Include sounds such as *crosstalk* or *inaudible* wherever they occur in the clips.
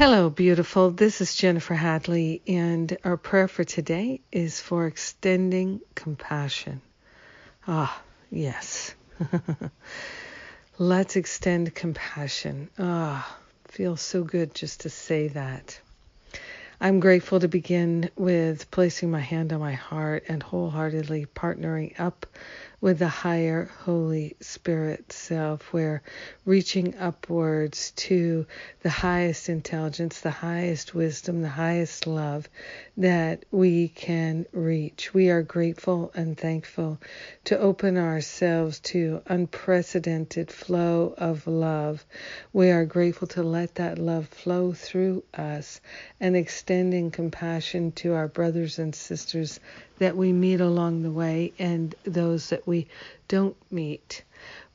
Hello, beautiful. This is Jennifer Hadley, and our prayer for today is for extending compassion. Ah, yes. *laughs* Let's extend compassion. Ah, feels so good just to say that. I'm grateful to begin with placing my hand on my heart and wholeheartedly partnering up with the higher Holy Spirit self, where reaching upwards to the highest intelligence, the highest wisdom, the highest love that we can reach. We are grateful and thankful to open ourselves to unprecedented flow of love. We are grateful to let that love flow through us and extending compassion to our brothers and sisters that we meet along the way and those that we don't meet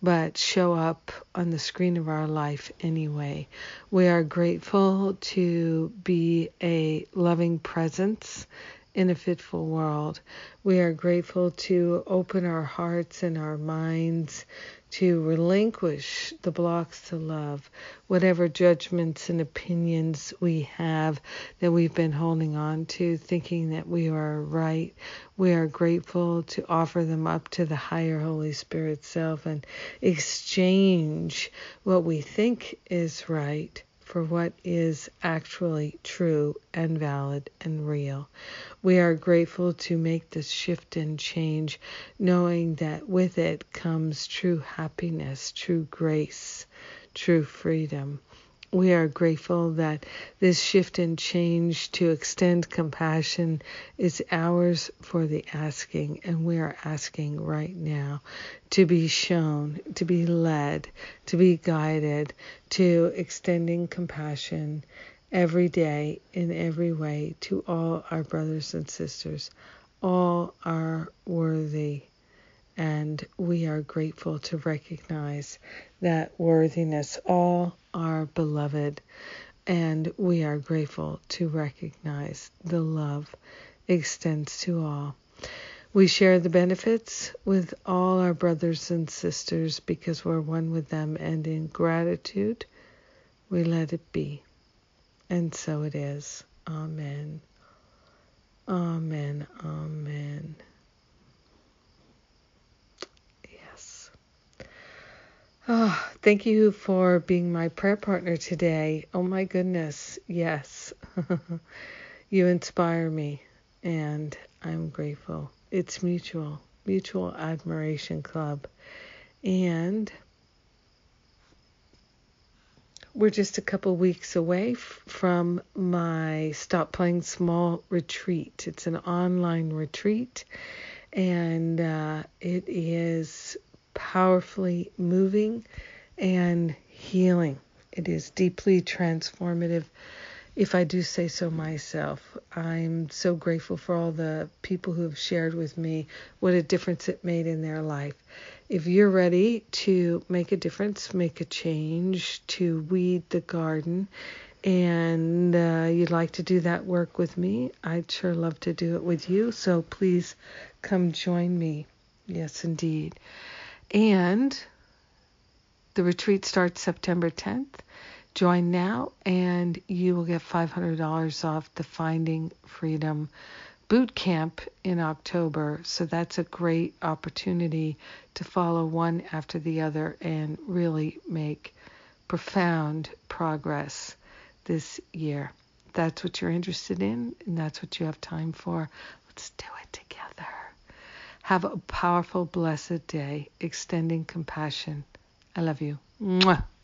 but show up on the screen of our life anyway. We are grateful to be a loving presence in a fitful world. We are grateful to open our hearts and our minds to relinquish the blocks to love, whatever judgments and opinions we have that we've been holding on to, thinking that we are right. We are grateful to offer them up to the higher Holy Spirit self and exchange what we think is right for what is actually true and valid and real. We are grateful to make this shift and change, knowing that with it comes true happiness, true grace, true freedom we are grateful that this shift and change to extend compassion is ours for the asking, and we are asking right now to be shown, to be led, to be guided to extending compassion every day in every way to all our brothers and sisters. All are worthy and we are grateful to recognize that worthiness. All are beloved, and we are grateful to recognize the love extends to all. We share the benefits with all our brothers and sisters because we're one with them, and in gratitude, we let it be. And so it is. Amen. Amen. Amen. Oh, thank you for being my prayer partner today. Oh my goodness, yes. *laughs* you inspire me, and I'm grateful. It's mutual, Mutual Admiration Club. And we're just a couple weeks away f- from my Stop Playing Small retreat. It's an online retreat, and uh, it is powerfully moving and healing. It is deeply transformative, if I do say so myself. I'm so grateful for all the people who have shared with me what a difference it made in their life. If you're ready to make a difference, make a change, to weed the garden, and uh, you'd like to do that work with me, I'd sure love to do it with you. So please come join me. Yes, indeed. And the retreat starts September 10th. Join now, and you will get $500 off the Finding Freedom boot camp in October. So that's a great opportunity to follow one after the other and really make profound progress this year. That's what you're interested in, and that's what you have time for. Let's do it together. Have a powerful, blessed day, extending compassion. I love you. Mwah.